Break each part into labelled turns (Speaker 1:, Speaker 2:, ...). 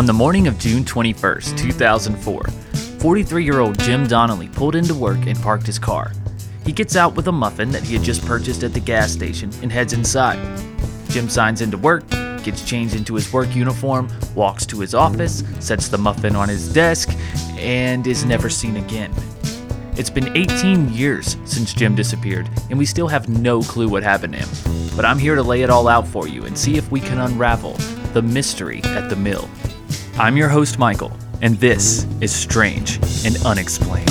Speaker 1: On the morning of June 21st, 2004, 43 year old Jim Donnelly pulled into work and parked his car. He gets out with a muffin that he had just purchased at the gas station and heads inside. Jim signs into work, gets changed into his work uniform, walks to his office, sets the muffin on his desk, and is never seen again. It's been 18 years since Jim disappeared, and we still have no clue what happened to him. But I'm here to lay it all out for you and see if we can unravel the mystery at the mill. I'm your host, Michael, and this is Strange and Unexplained.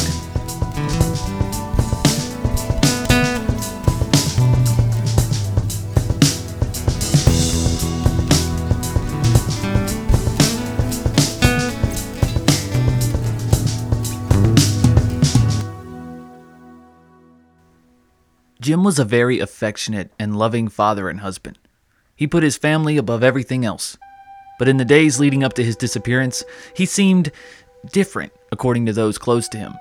Speaker 1: Jim was a very affectionate and loving father and husband. He put his family above everything else. But in the days leading up to his disappearance, he seemed different, according to those close to him.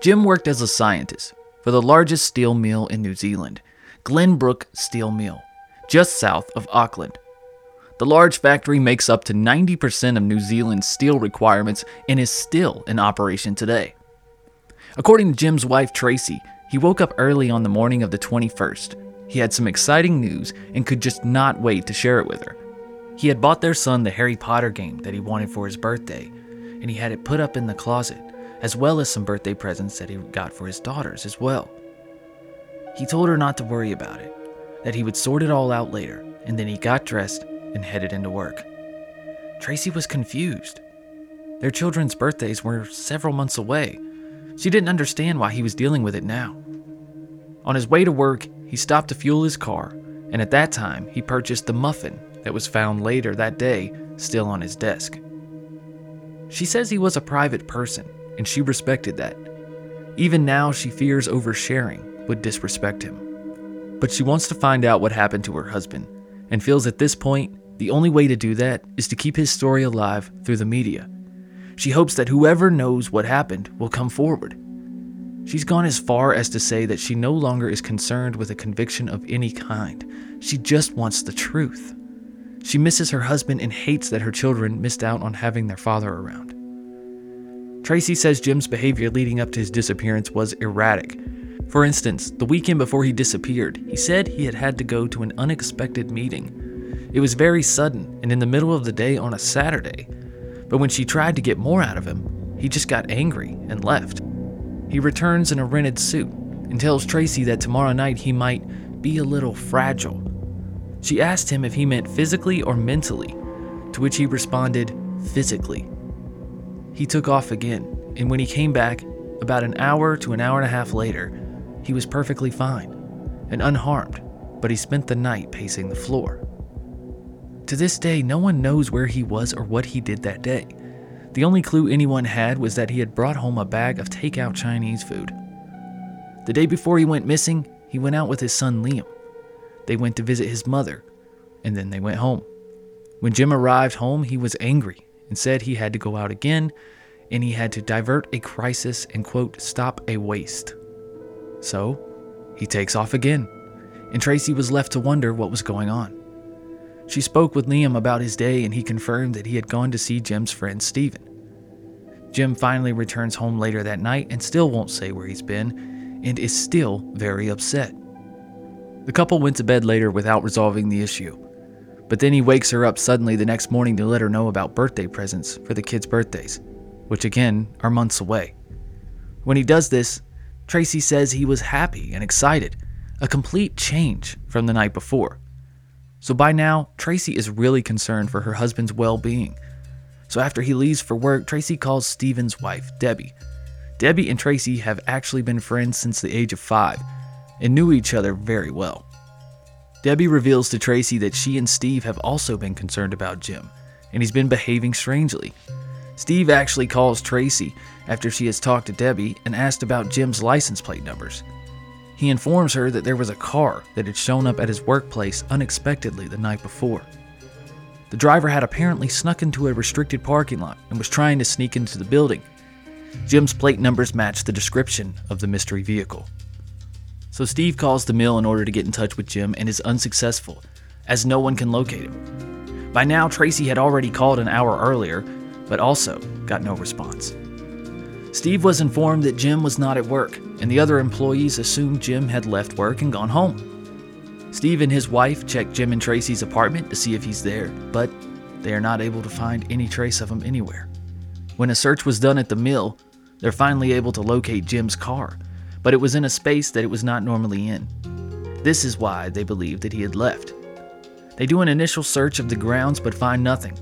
Speaker 1: Jim worked as a scientist for the largest steel mill in New Zealand, Glenbrook Steel Mill, just south of Auckland. The large factory makes up to 90% of New Zealand's steel requirements and is still in operation today. According to Jim's wife Tracy, he woke up early on the morning of the 21st. He had some exciting news and could just not wait to share it with her. He had bought their son the Harry Potter game that he wanted for his birthday, and he had it put up in the closet, as well as some birthday presents that he got for his daughters as well. He told her not to worry about it, that he would sort it all out later, and then he got dressed and headed into work. Tracy was confused. Their children's birthdays were several months away. She didn't understand why he was dealing with it now. On his way to work, he stopped to fuel his car, and at that time, he purchased the muffin that was found later that day still on his desk. She says he was a private person, and she respected that. Even now, she fears oversharing would disrespect him. But she wants to find out what happened to her husband, and feels at this point the only way to do that is to keep his story alive through the media. She hopes that whoever knows what happened will come forward. She's gone as far as to say that she no longer is concerned with a conviction of any kind. She just wants the truth. She misses her husband and hates that her children missed out on having their father around. Tracy says Jim's behavior leading up to his disappearance was erratic. For instance, the weekend before he disappeared, he said he had had to go to an unexpected meeting. It was very sudden and in the middle of the day on a Saturday. But when she tried to get more out of him, he just got angry and left. He returns in a rented suit and tells Tracy that tomorrow night he might be a little fragile she asked him if he meant physically or mentally, to which he responded, physically. He took off again, and when he came back, about an hour to an hour and a half later, he was perfectly fine and unharmed, but he spent the night pacing the floor. To this day, no one knows where he was or what he did that day. The only clue anyone had was that he had brought home a bag of takeout Chinese food. The day before he went missing, he went out with his son Liam. They went to visit his mother, and then they went home. When Jim arrived home, he was angry and said he had to go out again and he had to divert a crisis and, quote, stop a waste. So, he takes off again, and Tracy was left to wonder what was going on. She spoke with Liam about his day and he confirmed that he had gone to see Jim's friend Steven. Jim finally returns home later that night and still won't say where he's been and is still very upset. The couple went to bed later without resolving the issue. But then he wakes her up suddenly the next morning to let her know about birthday presents for the kids' birthdays, which again are months away. When he does this, Tracy says he was happy and excited, a complete change from the night before. So by now, Tracy is really concerned for her husband's well being. So after he leaves for work, Tracy calls Steven's wife, Debbie. Debbie and Tracy have actually been friends since the age of five and knew each other very well. Debbie reveals to Tracy that she and Steve have also been concerned about Jim, and he's been behaving strangely. Steve actually calls Tracy after she has talked to Debbie and asked about Jim's license plate numbers. He informs her that there was a car that had shown up at his workplace unexpectedly the night before. The driver had apparently snuck into a restricted parking lot and was trying to sneak into the building. Jim's plate numbers matched the description of the mystery vehicle. So Steve calls the mill in order to get in touch with Jim and is unsuccessful, as no one can locate him. By now, Tracy had already called an hour earlier, but also got no response. Steve was informed that Jim was not at work, and the other employees assumed Jim had left work and gone home. Steve and his wife checked Jim and Tracy's apartment to see if he's there, but they are not able to find any trace of him anywhere. When a search was done at the mill, they're finally able to locate Jim's car, but it was in a space that it was not normally in. This is why they believe that he had left. They do an initial search of the grounds but find nothing.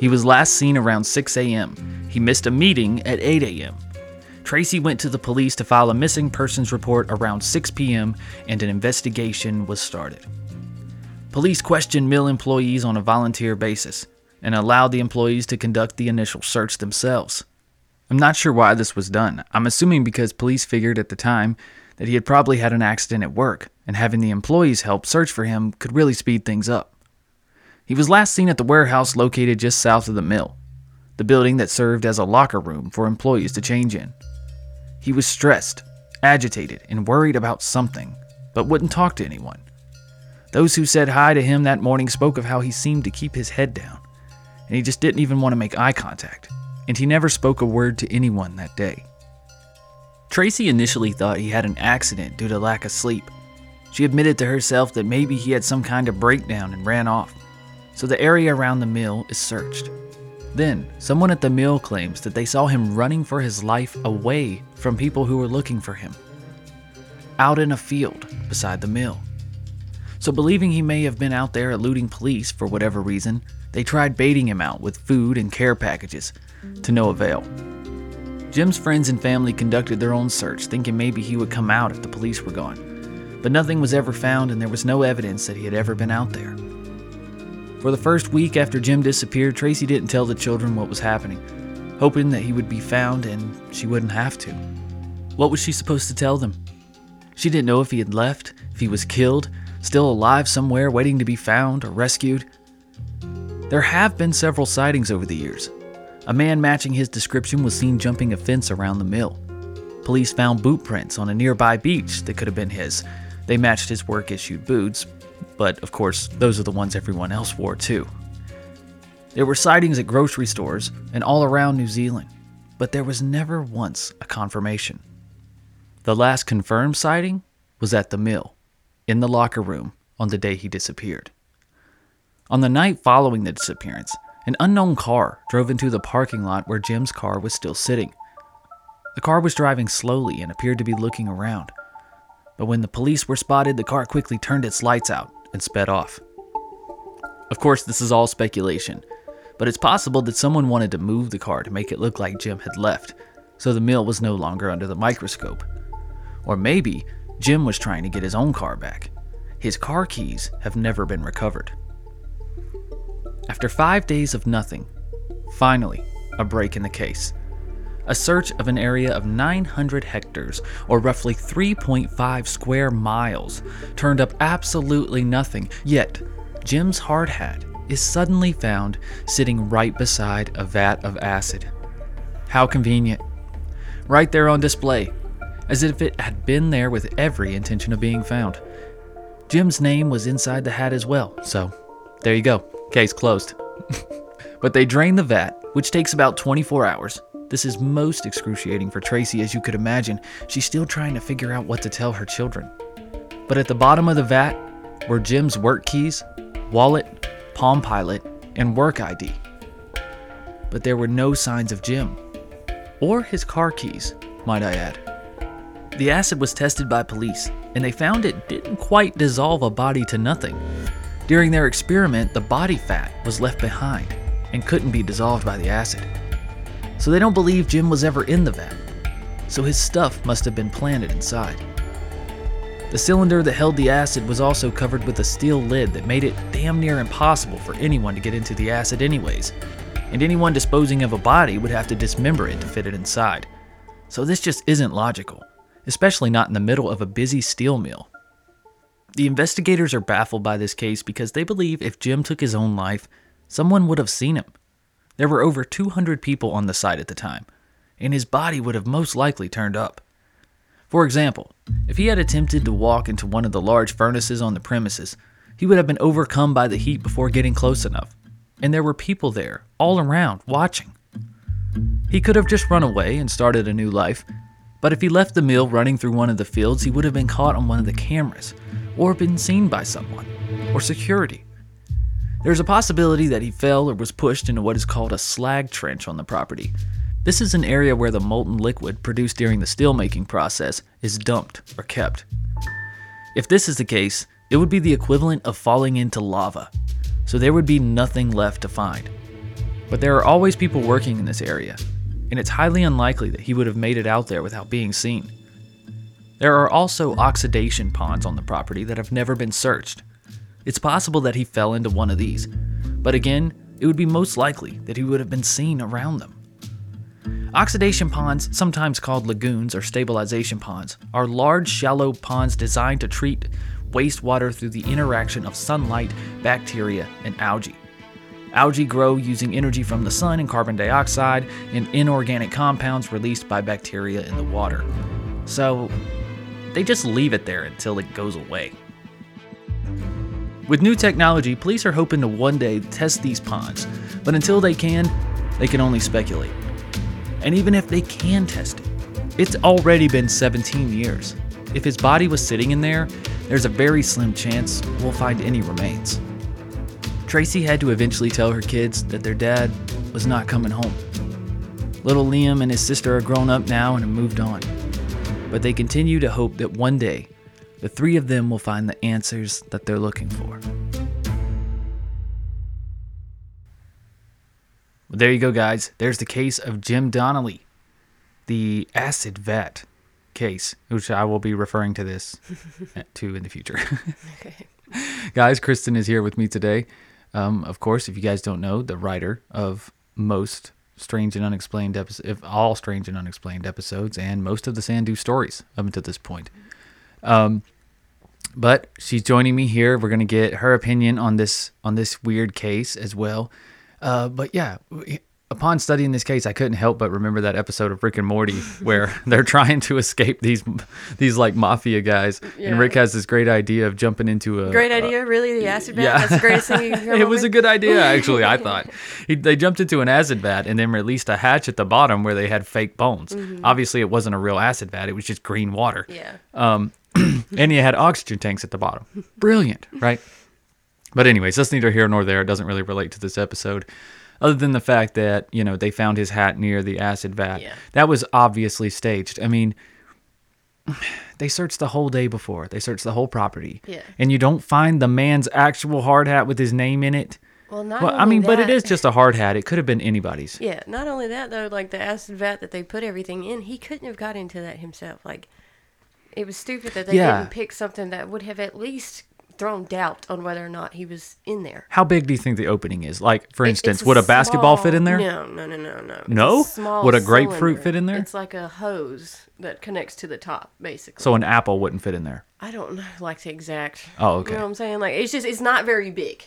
Speaker 1: He was last seen around 6 a.m. He missed a meeting at 8 a.m. Tracy went to the police to file a missing persons report around 6 p.m., and an investigation was started. Police questioned mill employees on a volunteer basis and allowed the employees to conduct the initial search themselves. I'm not sure why this was done. I'm assuming because police figured at the time that he had probably had an accident at work, and having the employees help search for him could really speed things up. He was last seen at the warehouse located just south of the mill, the building that served as a locker room for employees to change in. He was stressed, agitated, and worried about something, but wouldn't talk to anyone. Those who said hi to him that morning spoke of how he seemed to keep his head down, and he just didn't even want to make eye contact, and he never spoke a word to anyone that day. Tracy initially thought he had an accident due to lack of sleep. She admitted to herself that maybe he had some kind of breakdown and ran off, so the area around the mill is searched. Then, someone at the mill claims that they saw him running for his life away from people who were looking for him, out in a field beside the mill. So, believing he may have been out there eluding police for whatever reason, they tried baiting him out with food and care packages, to no avail. Jim's friends and family conducted their own search, thinking maybe he would come out if the police were gone. But nothing was ever found, and there was no evidence that he had ever been out there. For the first week after Jim disappeared, Tracy didn't tell the children what was happening, hoping that he would be found and she wouldn't have to. What was she supposed to tell them? She didn't know if he had left, if he was killed, still alive somewhere waiting to be found or rescued. There have been several sightings over the years, a man matching his description was seen jumping a fence around the mill. Police found boot prints on a nearby beach that could have been his. They matched his work issued boots, but of course, those are the ones everyone else wore too. There were sightings at grocery stores and all around New Zealand, but there was never once a confirmation. The last confirmed sighting was at the mill, in the locker room, on the day he disappeared. On the night following the disappearance, an unknown car drove into the parking lot where Jim's car was still sitting. The car was driving slowly and appeared to be looking around. But when the police were spotted, the car quickly turned its lights out and sped off. Of course, this is all speculation, but it's possible that someone wanted to move the car to make it look like Jim had left, so the mill was no longer under the microscope. Or maybe Jim was trying to get his own car back. His car keys have never been recovered. After five days of nothing, finally, a break in the case. A search of an area of 900 hectares, or roughly 3.5 square miles, turned up absolutely nothing, yet, Jim's hard hat is suddenly found sitting right beside a vat of acid. How convenient. Right there on display, as if it had been there with every intention of being found. Jim's name was inside the hat as well, so there you go. Case closed. but they drain the vat, which takes about 24 hours. This is most excruciating for Tracy, as you could imagine. She's still trying to figure out what to tell her children. But at the bottom of the vat were Jim's work keys, wallet, Palm Pilot, and work ID. But there were no signs of Jim. Or his car keys, might I add. The acid was tested by police, and they found it didn't quite dissolve a body to nothing. During their experiment, the body fat was left behind and couldn't be dissolved by the acid. So they don't believe Jim was ever in the vat. So his stuff must have been planted inside. The cylinder that held the acid was also covered with a steel lid that made it damn near impossible for anyone to get into the acid, anyways. And anyone disposing of a body would have to dismember it to fit it inside. So this just isn't logical, especially not in the middle of a busy steel mill. The investigators are baffled by this case because they believe if Jim took his own life, someone would have seen him. There were over 200 people on the site at the time, and his body would have most likely turned up. For example, if he had attempted to walk into one of the large furnaces on the premises, he would have been overcome by the heat before getting close enough. And there were people there, all around, watching. He could have just run away and started a new life, but if he left the mill running through one of the fields, he would have been caught on one of the cameras, or been seen by someone, or security. There's a possibility that he fell or was pushed into what is called a slag trench on the property. This is an area where the molten liquid produced during the steelmaking process is dumped or kept. If this is the case, it would be the equivalent of falling into lava, so there would be nothing left to find. But there are always people working in this area, and it's highly unlikely that he would have made it out there without being seen. There are also oxidation ponds on the property that have never been searched. It's possible that he fell into one of these, but again, it would be most likely that he would have been seen around them. Oxidation ponds, sometimes called lagoons or stabilization ponds, are large, shallow ponds designed to treat wastewater through the interaction of sunlight, bacteria, and algae. Algae grow using energy from the sun and carbon dioxide and inorganic compounds released by bacteria in the water. So, they just leave it there until it goes away. With new technology, police are hoping to one day test these ponds, but until they can, they can only speculate. And even if they can test it, it's already been 17 years. If his body was sitting in there, there's a very slim chance we'll find any remains. Tracy had to eventually tell her kids that their dad was not coming home. Little Liam and his sister are grown up now and have moved on. But they continue to hope that one day, the three of them will find the answers that they're looking for. Well, there you go, guys. There's the case of Jim Donnelly, the acid vat case, which I will be referring to this to in the future.
Speaker 2: Okay.
Speaker 1: guys, Kristen is here with me today. Um, of course, if you guys don't know, the writer of most strange and unexplained episodes, if all strange and unexplained episodes, and most of the Sandu stories up until this point. Um, but she's joining me here. We're gonna get her opinion on this on this weird case as well. Uh, but yeah, upon studying this case, I couldn't help but remember that episode of Rick and Morty where they're trying to escape these these like mafia guys,
Speaker 2: Yeah.
Speaker 1: and Rick has this great idea of jumping into a
Speaker 2: Great
Speaker 1: a-
Speaker 2: idea, really. The acid vat.
Speaker 1: yeah.
Speaker 2: That's the greatest thing you can
Speaker 1: it was a good idea, actually. I thought he, they jumped into an acid vat and then released a hatch at the bottom where they had fake bones. Obviously, it wasn't a real acid vat; it was just green water.
Speaker 2: Mm-hmm. Yeah.
Speaker 1: and you had oxygen tanks at the bottom. Brilliant, right? But anyways, that's neither here nor there. It doesn't really relate to this episode, other than the fact that you know they found his hat near the acid vat.
Speaker 2: Yeah.
Speaker 1: That was obviously staged. I mean. They searched the whole day before. They searched the whole property.
Speaker 2: Yeah.
Speaker 1: And you don't find the man's actual hard hat with his name in it.
Speaker 2: Well, not
Speaker 1: Well, I mean, but it is just a hard hat. It could have been anybody's.
Speaker 2: Yeah. Not only that though, like the acid vat that they put everything in, he couldn't have got into that himself. Like, it was stupid that they
Speaker 1: Yeah.
Speaker 2: didn't pick something that would have at least thrown doubt on whether or not he was in there.
Speaker 1: How big do you think the opening is? Like, for instance,
Speaker 2: it's
Speaker 1: would a basketball fit in there?
Speaker 2: No, no, no, no, no. It's
Speaker 1: No?
Speaker 2: small
Speaker 1: Would a grapefruit
Speaker 2: cylinder.
Speaker 1: fit in there?
Speaker 2: It's like a hose that connects to the top, basically.
Speaker 1: So an apple wouldn't fit in there.
Speaker 2: I don't know, like the exact.
Speaker 1: Oh, okay.
Speaker 2: You know what I'm saying? Like it's just it's not very big.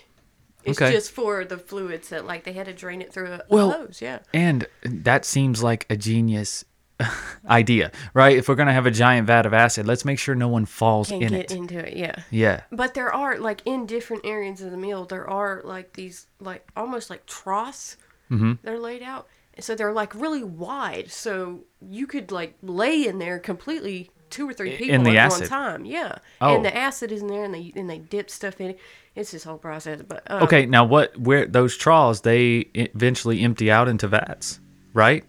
Speaker 2: It's
Speaker 1: Okay.
Speaker 2: just for the fluids that like they had to drain it through a, a hose. Yeah.
Speaker 1: And that seems like a genius idea, right? If we're going to have a giant vat of acid, let's make sure no one falls
Speaker 2: Can't
Speaker 1: in
Speaker 2: get
Speaker 1: it.
Speaker 2: into it. Yeah.
Speaker 1: Yeah.
Speaker 2: But there are like in different areas of the mill, there are like these like almost like troughs. Mm-hmm. They're laid out, so they're like really wide, so you could like lay in there completely two or three people
Speaker 1: in the
Speaker 2: at
Speaker 1: acid?
Speaker 2: one time. Yeah.
Speaker 1: Oh.
Speaker 2: And the acid is in there, and they and they dip stuff in it. It's this whole process. But um,
Speaker 1: Okay, now what where those troughs they eventually empty out into vats, right?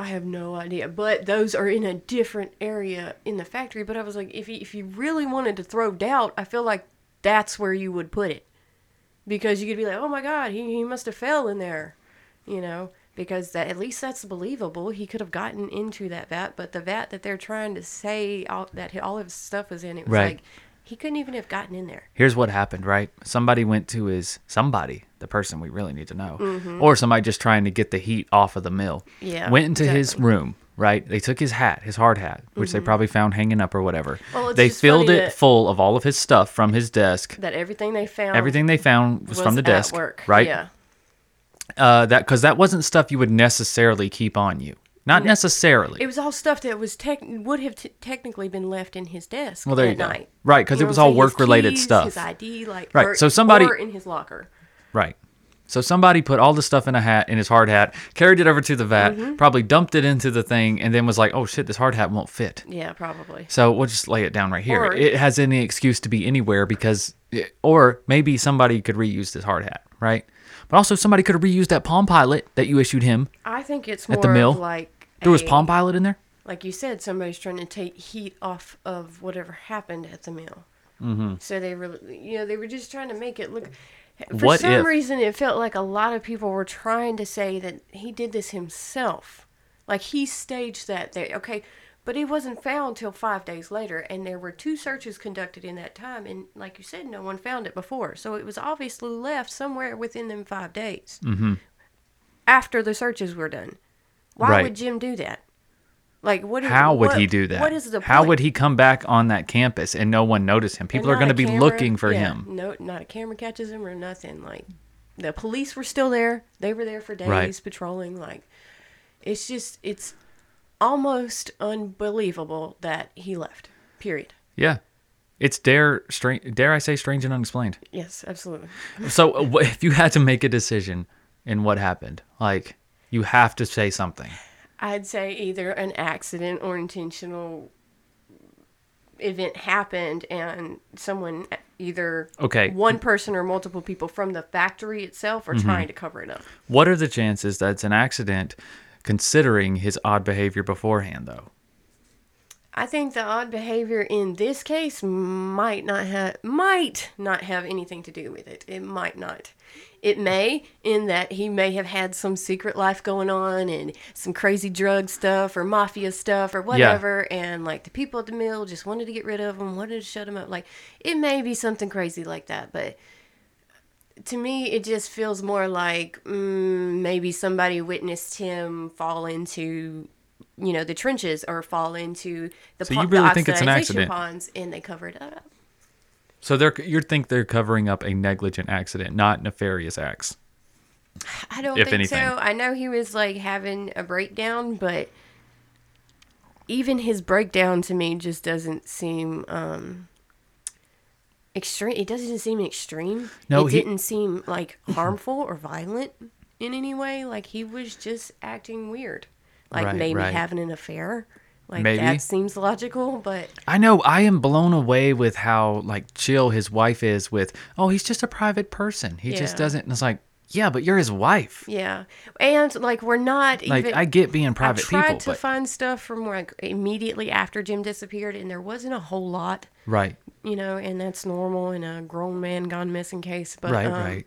Speaker 2: I have no idea, but those are in a different area in the factory. But I was like, if you, if you really wanted to throw doubt, I feel like that's where you would put it, because you could be like, oh my god, he, he must have fell in there, you know, because that at least that's believable. He could have gotten into that vat, but the vat that they're trying to say all, that all of his stuff was in, it was
Speaker 1: Right.
Speaker 2: like he couldn't even have gotten in there.
Speaker 1: Here's what happened, right? Somebody went to his somebody, the person we really need to know, or somebody just trying to get the heat off of the mill.
Speaker 2: Mm-hmm. Yeah,
Speaker 1: Went into his room, right? They took his hat, his hard hat, which they probably found hanging up or whatever.
Speaker 2: Mm-hmm. Well, it's
Speaker 1: they filled it full of all of his stuff from his desk.
Speaker 2: That everything they found,
Speaker 1: Everything they found was, from the
Speaker 2: at
Speaker 1: desk,
Speaker 2: work.
Speaker 1: right?
Speaker 2: Yeah.
Speaker 1: Uh, that because that wasn't stuff you would necessarily keep on you. Not necessarily.
Speaker 2: It was all stuff that was tech would have t- technically been left in his desk.
Speaker 1: Well, there you go.
Speaker 2: night.
Speaker 1: Right, 'cause
Speaker 2: You
Speaker 1: it was all work-related stuff.
Speaker 2: His ID, like
Speaker 1: Right,
Speaker 2: or-
Speaker 1: so somebody-
Speaker 2: or in his locker.
Speaker 1: Right. So somebody put all the stuff in a hat, in his hard hat, carried it over to the vat,
Speaker 2: Mm-hmm.
Speaker 1: probably dumped it into the thing, and then was like, "Oh shit, this hard hat won't fit."
Speaker 2: Yeah, probably.
Speaker 1: So we'll just lay it down right here.
Speaker 2: Or-
Speaker 1: it has any excuse to be anywhere because, or maybe somebody could reuse this hard hat, right? But also somebody could have reused that Palm Pilot that you issued him.
Speaker 2: I think it's more
Speaker 1: At the mill?
Speaker 2: of like
Speaker 1: There was
Speaker 2: a-
Speaker 1: Palm Pilot in there.
Speaker 2: like you said, somebody's trying to take heat off of whatever happened at the mill. Mm-hmm. So they were, you know, they were just trying to make it look. For
Speaker 1: What
Speaker 2: some
Speaker 1: if-
Speaker 2: reason, it felt like a lot of people were trying to say that he did this himself, like he staged that there. Okay, but he wasn't found till five days later, and there were two searches conducted in that time, and like you said, no one found it before, so it was obviously left somewhere within them five days
Speaker 1: Mm-hmm.
Speaker 2: after the searches were done. Why
Speaker 1: Right.
Speaker 2: would Jim do that? Like, what? is-
Speaker 1: How would
Speaker 2: what-
Speaker 1: he do that?
Speaker 2: What is the
Speaker 1: How
Speaker 2: point?
Speaker 1: would he come back on that campus and no one notice him? People are going to be
Speaker 2: camera-
Speaker 1: looking for
Speaker 2: yeah,
Speaker 1: him.
Speaker 2: No, not a camera catches him or nothing. Like, the police were still there. They were there for days
Speaker 1: Right.
Speaker 2: patrolling. Like, it's just, it's almost unbelievable that he left. Period.
Speaker 1: Yeah. It's dare strange dare I say strange and unexplained.
Speaker 2: Yes, absolutely.
Speaker 1: So uh, if you had to make a decision in what happened, like you have to say something.
Speaker 2: I'd say either an accident or intentional event happened and someone either
Speaker 1: Okay. Mm-hmm.
Speaker 2: one person or multiple people from the factory itself are trying to cover it up.
Speaker 1: What are the chances that it's an accident considering his odd behavior beforehand though?
Speaker 2: I think the odd behavior in this case might not have might not have anything to do with it. It might not. It may, in that he may have had some secret life going on and some crazy drug stuff or mafia stuff or whatever, and like the people at the mill just wanted to get rid of him, wanted to shut him up. Like it may be something crazy like that, but to me, it just feels more like mm, maybe somebody witnessed him fall into, you know, the trenches or fall into the,
Speaker 1: So
Speaker 2: po-
Speaker 1: you really
Speaker 2: the
Speaker 1: think it's an accident?
Speaker 2: ponds, and they cover it up.
Speaker 1: So they're you think they're covering up a negligent accident, not nefarious acts.
Speaker 2: I don't
Speaker 1: If
Speaker 2: think
Speaker 1: anything.
Speaker 2: so. I know he was like having a breakdown, but even his breakdown to me just doesn't seem um extreme. It doesn't seem extreme.
Speaker 1: No,
Speaker 2: it
Speaker 1: he-
Speaker 2: didn't seem like harmful or violent in any way. Like he was just acting weird, like
Speaker 1: Right,
Speaker 2: maybe
Speaker 1: right.
Speaker 2: having an affair. Like
Speaker 1: Maybe.
Speaker 2: that seems logical, but
Speaker 1: I know I am blown away with how like chill his wife is with, oh, he's just a private person. He just doesn't and it's like, yeah, but you're his wife.
Speaker 2: yeah, and like we're not
Speaker 1: Like
Speaker 2: even.
Speaker 1: I get being private
Speaker 2: I tried
Speaker 1: people,
Speaker 2: to
Speaker 1: but
Speaker 2: find stuff from like immediately after Jim disappeared, and there wasn't a whole lot,
Speaker 1: right,
Speaker 2: you know, and that's normal in a grown man gone missing case. But
Speaker 1: right,
Speaker 2: um,
Speaker 1: right.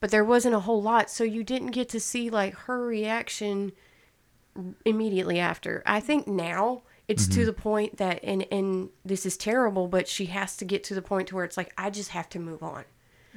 Speaker 2: But there wasn't a whole lot, so you didn't get to see like her reaction immediately after. I think now it's
Speaker 1: Mm-hmm.
Speaker 2: to the point that, and and this is terrible, but she has to get to the point to where it's like I just have to move on.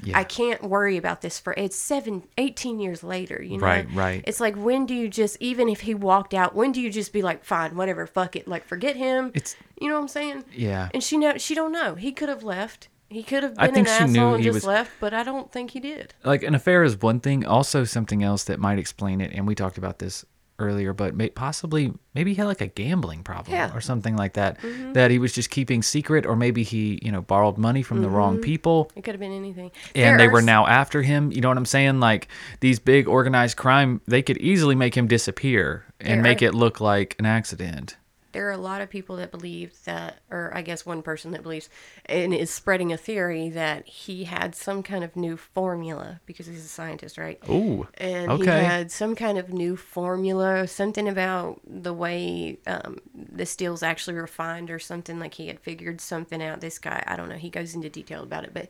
Speaker 1: Yeah.
Speaker 2: I can't worry about this for it's seven, 18 years later, you know?
Speaker 1: Right, right.
Speaker 2: It's like, when do you just, even if he walked out, when do you just be like, fine, whatever, fuck it, like, forget him?
Speaker 1: It's-
Speaker 2: you know what I'm saying?
Speaker 1: Yeah.
Speaker 2: And she know, she don't know. He could have left. He could have been an asshole and just
Speaker 1: was-
Speaker 2: left, but I don't think he did.
Speaker 1: like an affair is one thing also something else that might explain it and we talked about this earlier but may, possibly maybe he had like a gambling problem
Speaker 2: Yeah. Mm-hmm.
Speaker 1: or something like that that he was just keeping secret or maybe he you know borrowed money from the wrong people
Speaker 2: It could have been anything.
Speaker 1: and
Speaker 2: There
Speaker 1: they were now after him you know what i'm saying like these big organized crime they could easily make him disappear and
Speaker 2: There
Speaker 1: make
Speaker 2: are-
Speaker 1: it look like an accident
Speaker 2: there are a lot of people that believe that, or I guess one person that believes, and is spreading a theory that he had some kind of new formula because he's a scientist, right?
Speaker 1: Ooh,
Speaker 2: and he had some kind of new formula, something about the way um, the steel's actually refined or something. Like he had figured something out. This guy, I don't know. He goes into detail about it, but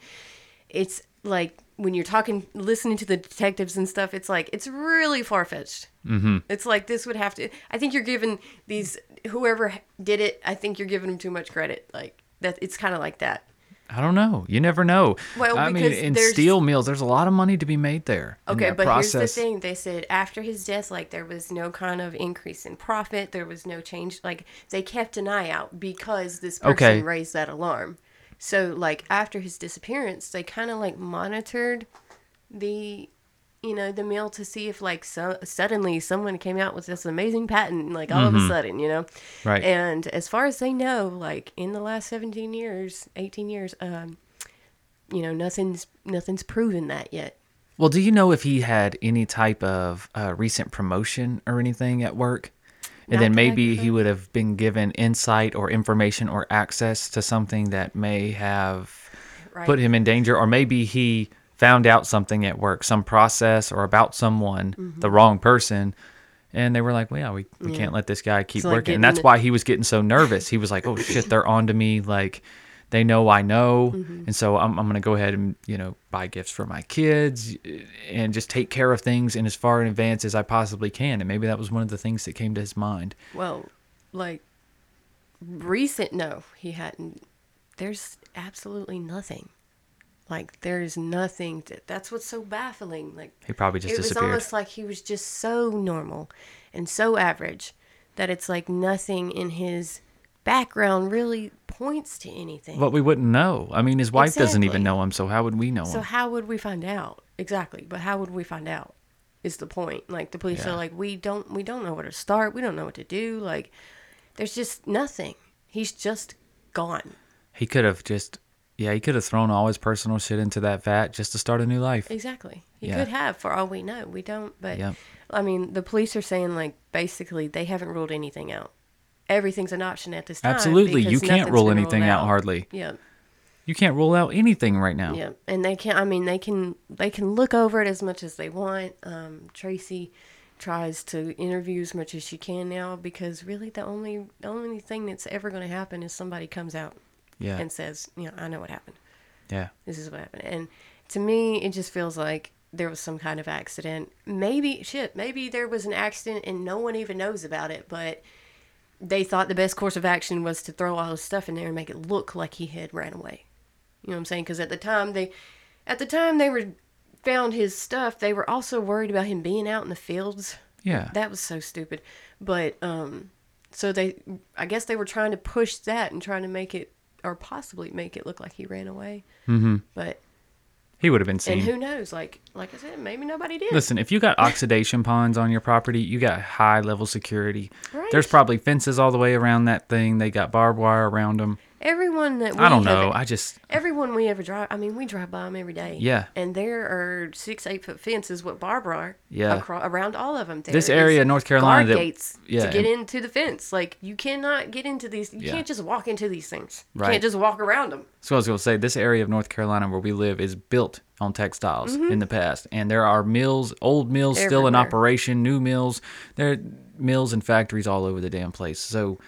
Speaker 2: it's like when you're talking, listening to the detectives and stuff. It's like it's really far fetched. Mm-hmm. It's like this would have to. I think you're giving these whoever did it. I think you're giving them too much credit. Like that. It's kind of like that.
Speaker 1: I don't know. You never know.
Speaker 2: Well,
Speaker 1: I mean, in steel mills, there's a lot of money to be made there.
Speaker 2: Okay, but
Speaker 1: process.
Speaker 2: here's the thing. They said after his death, like there was no kind of increase in profit. There was no change. Like they kept an eye out because this person
Speaker 1: Okay.
Speaker 2: raised that alarm. So like after his disappearance, they kind of like monitored the you know, the mail to see if like so, suddenly someone came out with this amazing patent, like all of a sudden, you know.
Speaker 1: Mm-hmm. Right.
Speaker 2: And as far as they know, like in the last 17 years, 18 years, um, you know, nothing's nothing's proven that yet.
Speaker 1: Well, do you know if he had any type of uh, recent promotion or anything at work? And
Speaker 2: Not
Speaker 1: then maybe he would have been given insight or information or access to something that may have
Speaker 2: Right.
Speaker 1: put him in danger, or maybe he found out something at work, some process or about someone, the wrong person. And they were like, well, yeah, we, we
Speaker 2: Mm-hmm. Yeah.
Speaker 1: can't let this guy keep
Speaker 2: like
Speaker 1: working. And that's why he was getting so nervous. He was like, oh, shit, they're on to me. Like, they know I know.
Speaker 2: Mm-hmm.
Speaker 1: And so I'm, I'm going to go ahead and, you know, buy gifts for my kids eh, and just take care of things in as far in advance as I possibly can. And maybe that was one of the things that came to his mind.
Speaker 2: Well, like recent, no, he hadn't. There's absolutely nothing. Like there's nothing. To, that's what's so baffling. Like
Speaker 1: He probably just disappeared.
Speaker 2: it was
Speaker 1: disappeared.
Speaker 2: almost like he was just so normal and so average that it's like nothing in his background really points to anything.
Speaker 1: But we wouldn't know. I mean, his wife doesn't even know him, so how would we know
Speaker 2: So
Speaker 1: him?
Speaker 2: how would we find out? Exactly. But how would we find out? Is the point. Like the police
Speaker 1: Yeah.
Speaker 2: are like, we don't we don't know where to start. We don't know what to do. Like there's just nothing. He's just gone.
Speaker 1: He could have just, yeah, he could have thrown all his personal shit into that vat just to start a new life.
Speaker 2: Exactly. He
Speaker 1: Yeah.
Speaker 2: could have for all we know. We don't but
Speaker 1: Yep.
Speaker 2: I mean, the police are saying like basically they haven't ruled anything out. Everything's an option at this time.
Speaker 1: Absolutely. You can't rule anything
Speaker 2: ruled
Speaker 1: out hardly.
Speaker 2: Yeah.
Speaker 1: You can't rule out anything right now.
Speaker 2: Yeah, and they can't. I mean, they can. They can look over it as much as they want. Um, Tracy tries to interview as much as she can now because really the only the only thing that's ever going to happen is somebody comes out
Speaker 1: Yeah.
Speaker 2: and says, you know, I know what happened.
Speaker 1: yeah.
Speaker 2: This is what happened. And to me, it just feels like there was some kind of accident. Maybe shit. Maybe there was an accident and no one even knows about it, but. They thought the best course of action was to throw all his stuff in there and make it look like he had ran away. You know what I'm saying? Because at the time they, at the time they were found his stuff, they were also worried about him being out in the fields.
Speaker 1: Yeah.
Speaker 2: That was so stupid. But um, so they, I guess they were trying to push that and trying to make it, or possibly make it look like he ran away.
Speaker 1: mm-hmm.
Speaker 2: But
Speaker 1: He would have been seen.
Speaker 2: and who knows? Like like I said, maybe nobody did.
Speaker 1: Listen, if you got oxidation ponds on your property, you got high level security.
Speaker 2: Right.
Speaker 1: There's probably fences all the way around that thing. They got barbed wire around them.
Speaker 2: Everyone that we
Speaker 1: I don't know. I just
Speaker 2: Everyone we ever drive, I mean, we drive by them every day.
Speaker 1: Yeah.
Speaker 2: And there are six, eight foot fences with barbed wire.
Speaker 1: Yeah.
Speaker 2: Across, around all of them.
Speaker 1: This area North Carolina that-
Speaker 2: gates
Speaker 1: yeah,
Speaker 2: to get
Speaker 1: and-
Speaker 2: into the fence. Like you cannot get into these. You
Speaker 1: Yeah.
Speaker 2: can't just walk into these things. You
Speaker 1: Right.
Speaker 2: can't just walk around them.
Speaker 1: So I was going to say, this area of North Carolina where we live is built on textiles
Speaker 2: Mm-hmm.
Speaker 1: in the past, and there are mills, old mills still in operation, new mills. There are mills and factories all over the damn place. So,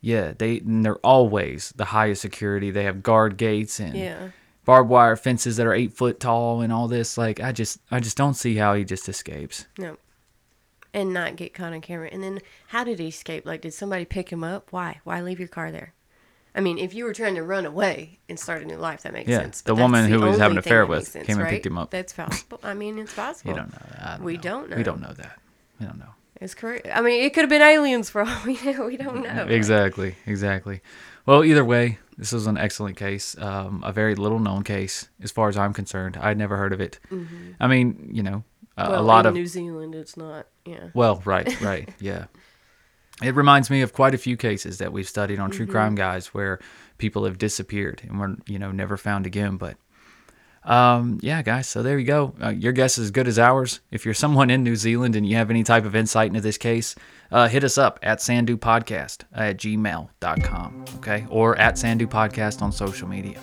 Speaker 1: yeah, they and they're always the highest security. They have guard gates and
Speaker 2: Yeah.
Speaker 1: barbed wire fences that are eight foot tall and all this. Like, I just, I just don't see how he just escapes.
Speaker 2: No. And not get caught on camera. And then how did he escape? Like, did somebody pick him up? Why? Why leave your car there? I mean, if you were trying to run away and start a new life, that makes
Speaker 1: Yeah,
Speaker 2: sense.
Speaker 1: the woman
Speaker 2: that's
Speaker 1: who was having an affair with
Speaker 2: sense,
Speaker 1: came and
Speaker 2: right?
Speaker 1: picked him up.
Speaker 2: That's possible. I mean, it's possible.
Speaker 1: You don't know. that. I
Speaker 2: We
Speaker 1: know.
Speaker 2: don't know.
Speaker 1: We don't know that. We don't know.
Speaker 2: It's correct. I mean, it could have been aliens for all we know. We don't know.
Speaker 1: Exactly, exactly. Well, either way, this is an excellent case. Um, a very little known case, as far as I'm concerned. I'd never heard of it. I mean, you know, a,
Speaker 2: Mm-hmm. Well,
Speaker 1: a lot
Speaker 2: in
Speaker 1: of
Speaker 2: New Zealand, it's not. Yeah.
Speaker 1: well, right, right, yeah. It reminds me of quite a few cases that we've studied on
Speaker 2: Mm-hmm.
Speaker 1: True Crime Guys where people have disappeared and were, you know, never found again. But um, yeah, guys. So there you go. Uh, your guess is as good as ours. If you're someone in New Zealand and you have any type of insight into this case, uh, hit us up at Sandu Podcast at gmail.com. Okay. Or at Sandu Podcast on social media.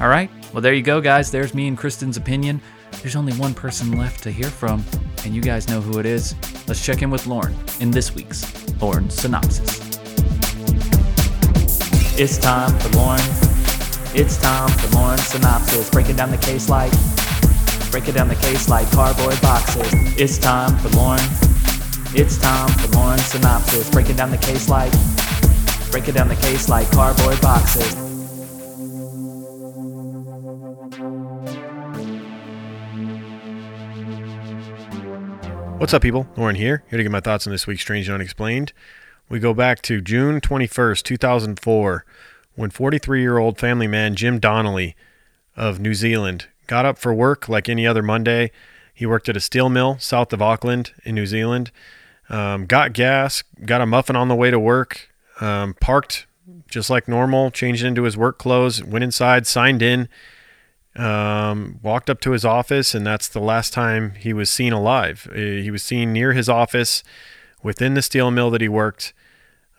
Speaker 1: All right. Well, there you go, guys. There's me and Kristen's opinion. There's only one person left to hear from, and you guys know who it is. Let's check in with Lauren in this week's Lauren Synopsis. It's time for Lauren. It's time for Lauren Synopsis. Breaking down the case like, breaking down the case like cardboard boxes. It's time for Lauren. It's time for Lauren Synopsis. Breaking down the case like, breaking down the case like cardboard boxes.
Speaker 3: What's up, people? Lauren here, here to get my thoughts on this week's Strange and Unexplained. We go back to June 21st, 2004, when 43 year old family man Jim Donnelly of New Zealand got up for work like any other Monday, He worked at a steel mill south of Auckland in New Zealand. Um, got gas, got a muffin on the way to work, um, parked just like normal, changed into his work clothes, went inside, signed in, um, walked up to his office, and that's the last time he was seen alive. Uh, he was seen near his office within the steel mill that he worked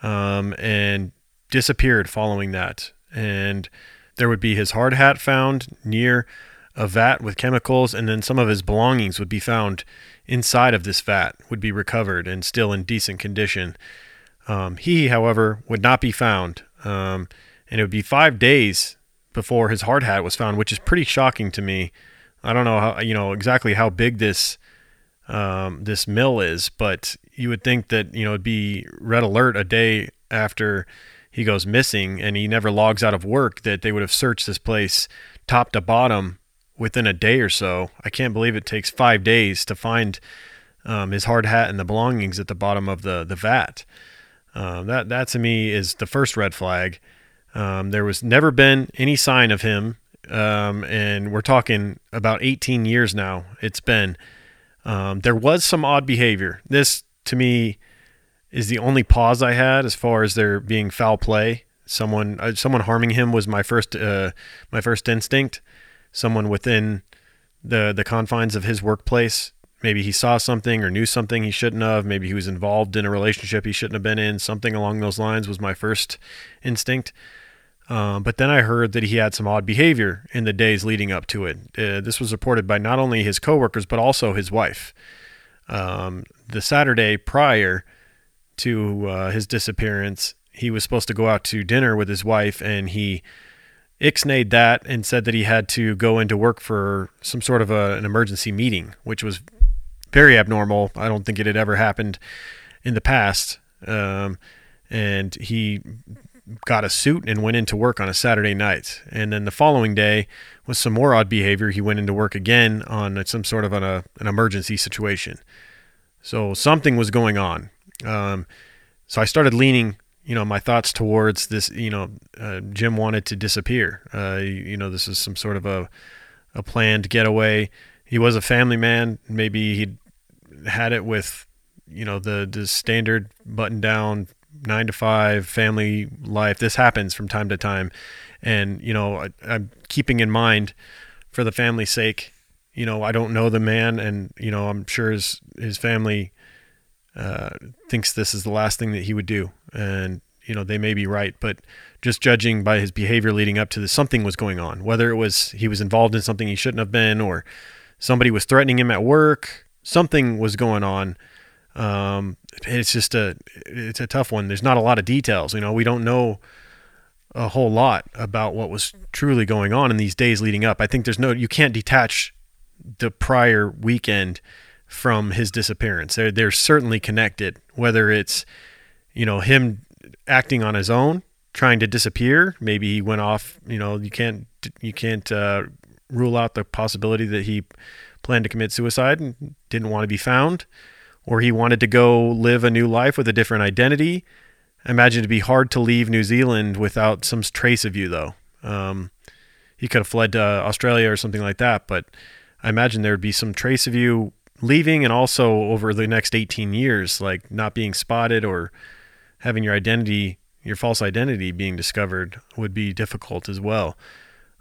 Speaker 3: um, and disappeared following that. And there would be his hard hat found near a vat with chemicals, and then some of his belongings would be found inside of this vat, would be recovered and still in decent condition. Um, he, however, would not be found, um, and it would be five days before his hard hat was found, which is pretty shocking to me. I don't know how you know exactly how big this um, this mill is, but you would think that you know it'd be red alert a day after he goes missing and he never logs out of work that they would have searched this place top to bottom within a day or so. I can't believe it takes five days to find um, his hard hat and the belongings at the bottom of the the vat. Uh, that that to me is the first red flag. Um, there was never been any sign of him, um, and we're talking about 18 years now. It's been. Um, there was some odd behavior. This to me is the only pause I had as far as there being foul play. Someone uh, someone harming him was my first uh, my first instinct. Someone within the the confines of his workplace. Maybe he saw something or knew something he shouldn't have. Maybe he was involved in a relationship he shouldn't have been in. Something along those lines was my first instinct. Um, but then I heard that he had some odd behavior in the days leading up to it. Uh, this was reported by not only his coworkers but also his wife. Um, the Saturday prior to uh, his disappearance, he was supposed to go out to dinner with his wife, and he ixnayed that and said that he had to go into work for some sort of a, an emergency meeting, which was very abnormal. I don't think it had ever happened in the past. Um, and he got a suit and went into work on a Saturday night. And then the following day, with some more odd behavior, he went into work again on some sort of an, an emergency situation. So something was going on. Um, so I started leaning, you know, my thoughts towards this. You know, uh, Jim wanted to disappear. Uh, you know, this is some sort of a a planned getaway. He was a family man. Maybe he had it with, you know, the the standard button down nine to five family life. This happens from time to time, and you know, I, I'm keeping in mind for the family's sake. You know, I don't know the man, and you know, I'm sure his his family uh, thinks this is the last thing that he would do, and you know they may be right, but just judging by his behavior leading up to this, something was going on. Whether it was he was involved in something he shouldn't have been, or somebody was threatening him at work, something was going on. Um, it's just a it's a tough one. There's not a lot of details. You know, we don't know a whole lot about what was truly going on in these days leading up. I think there's no you can't detach the prior weekend from his disappearance. They're they're certainly connected. Whether it's you know him acting on his own, trying to disappear. Maybe he went off. You know you can't you can't uh, rule out the possibility that he planned to commit suicide and didn't want to be found, or he wanted to go live a new life with a different identity. I imagine it'd be hard to leave New Zealand without some trace of you, though. Um, he could have fled to Australia or something like that, but I imagine there'd be some trace of you leaving and also over the next 18 years like not being spotted or having your identity your false identity being discovered would be difficult as well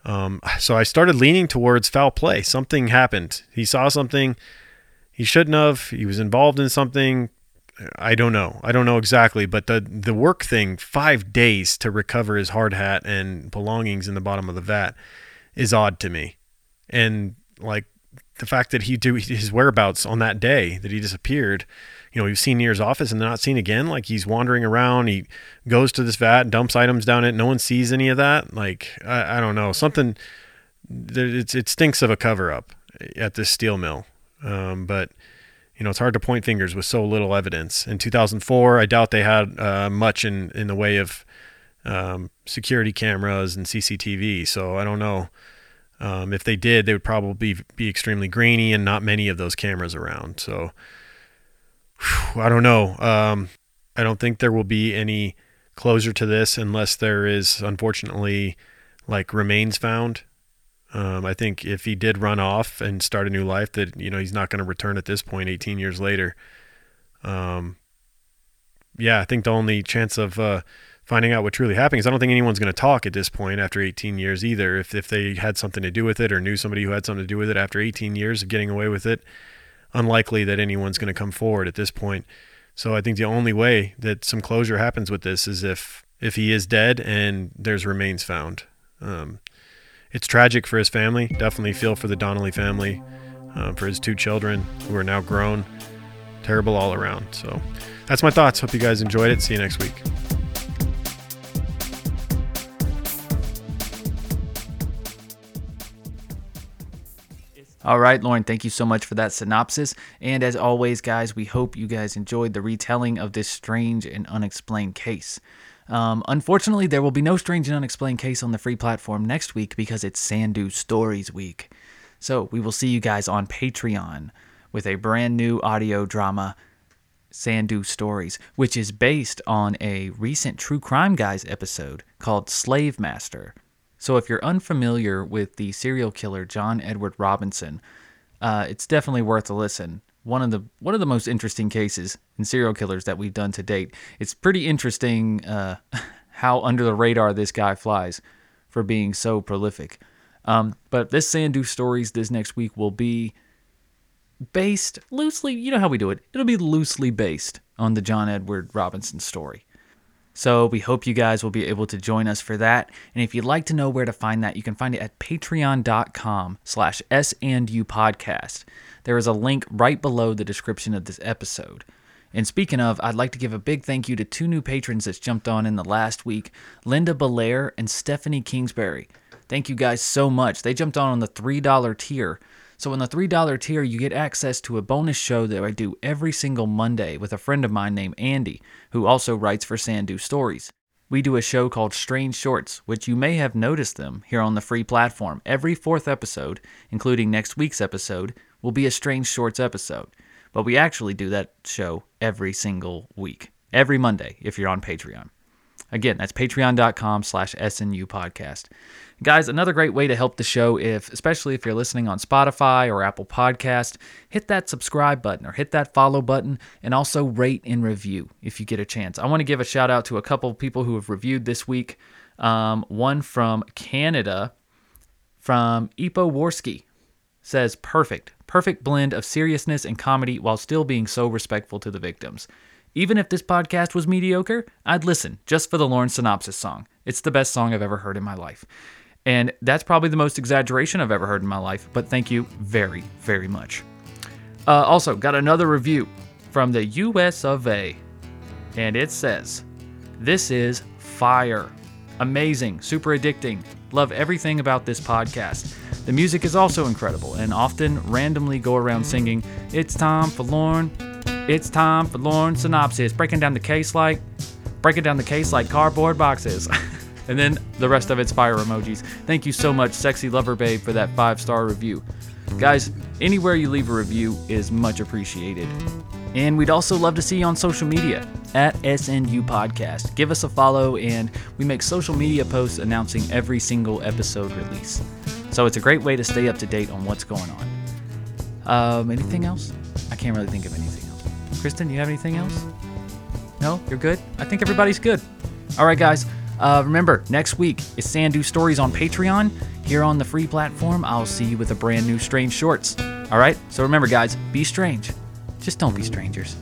Speaker 3: um, so i started leaning towards foul play. Something happened. He saw something he shouldn't have. He was involved in something. I don't know. I don't know exactly but the the work thing five days to recover his hard hat and belongings in the bottom of the vat is odd to me. And like the fact that he do his whereabouts on that day that he disappeared you know was seen near his office and not seen again. Like he's wandering around. He goes to this vat dumps items down it. No one sees any of that. Like i, I don't know. Something it's, it stinks of a cover up at this steel mill. Um, but you know it's hard to point fingers with so little evidence. In 2004 i doubt they had uh, much in in the way of um, security cameras and cctv so i don't know. Um, if they did, they would probably be extremely grainy and not many of those cameras around. So whew, I don't know. Um, I don't think there will be any closure to this unless there is, unfortunately, like remains found. Um, I think if he did run off and start a new life, that you know he's not going to return at this point, 18 years later. Um, yeah, I think the only chance of uh, finding out what truly happened is I don't think anyone's going to talk at this point after 18 years either. If if they had something to do with it or knew somebody who had something to do with it after 18 years of getting away with it, unlikely that anyone's going to come forward at this point. So I think the only way that some closure happens with this is if if he is dead and there's remains found. Um, it's tragic for his family. Definitely feel for the Donnelly family, uh, for his two children who are now grown. Terrible all around. So that's my thoughts. Hope you guys enjoyed it. See you next week.
Speaker 1: All right, Lauren, thank you so much for that synopsis. And as always, guys, we hope you guys enjoyed the retelling of this strange and unexplained case. Um, unfortunately, there will be no strange and unexplained case on the free platform next week because it's Sandu Stories Week. So we will see you guys on Patreon with a brand new audio drama, Sandu Stories, which is based on a recent True Crime Guys episode called Slave Master. So if you're unfamiliar with the serial killer John Edward Robinson, uh, it's definitely worth a listen. One of the one of the most interesting cases in serial killers that we've done to date. It's pretty interesting uh, how under the radar this guy flies for being so prolific. Um, but this Sandu stories this next week will be based loosely. You know how we do it. It'll be loosely based on the John Edward Robinson story. So we hope you guys will be able to join us for that. And if you'd like to know where to find that, you can find it at patreon.com slash podcast. There is a link right below the description of this episode. And speaking of, I'd like to give a big thank you to two new patrons that's jumped on in the last week, Linda Belair and Stephanie Kingsbury. Thank you guys so much. They jumped on on the $3 tier. So in the $3 tier, you get access to a bonus show that I do every single Monday with a friend of mine named Andy, who also writes for Sandu Stories. We do a show called Strange Shorts, which you may have noticed them here on the free platform. Every fourth episode, including next week's episode, will be a Strange Shorts episode. But we actually do that show every single week, every Monday, if you're on Patreon. Again, that's patreon.com slash Sandu podcast. Guys, another great way to help the show, if especially if you're listening on Spotify or Apple Podcast, hit that subscribe button or hit that follow button and also rate and review if you get a chance. I want to give a shout out to a couple of people who have reviewed this week. Um, one from Canada, from Ipo Warski, says perfect, perfect blend of seriousness and comedy while still being so respectful to the victims. Even if this podcast was mediocre, I'd listen just for the Lauren Synopsis song. It's the best song I've ever heard in my life. And that's probably the most exaggeration I've ever heard in my life, but thank you very, very much. Uh, also, got another review from the US of A, and it says, This is fire. Amazing, super addicting. Love everything about this podcast. The music is also incredible and often randomly go around singing, It's time for Lauren. It's time for Lauren Synopsis. Breaking down the case like, breaking down the case like cardboard boxes. and then the rest of it's fire emojis. Thank you so much, Sexy Lover Babe, for that five star review. Guys, anywhere you leave a review is much appreciated. And we'd also love to see you on social media at Sandu Podcast. Give us a follow, and we make social media posts announcing every single episode release. So it's a great way to stay up to date on what's going on. Um, anything else? I can't really think of anything. Kristen, you have anything else? No? You're good? I think everybody's good. All right, guys. Uh, remember, next week is Sandu Stories on Patreon. Here on the free platform, I'll see you with a brand new Strange Shorts. All right? So remember, guys, be strange. Just don't be strangers.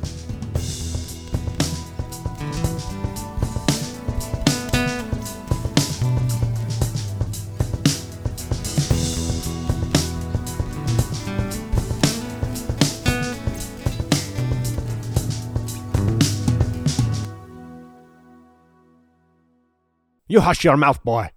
Speaker 4: You hush your mouth, boy.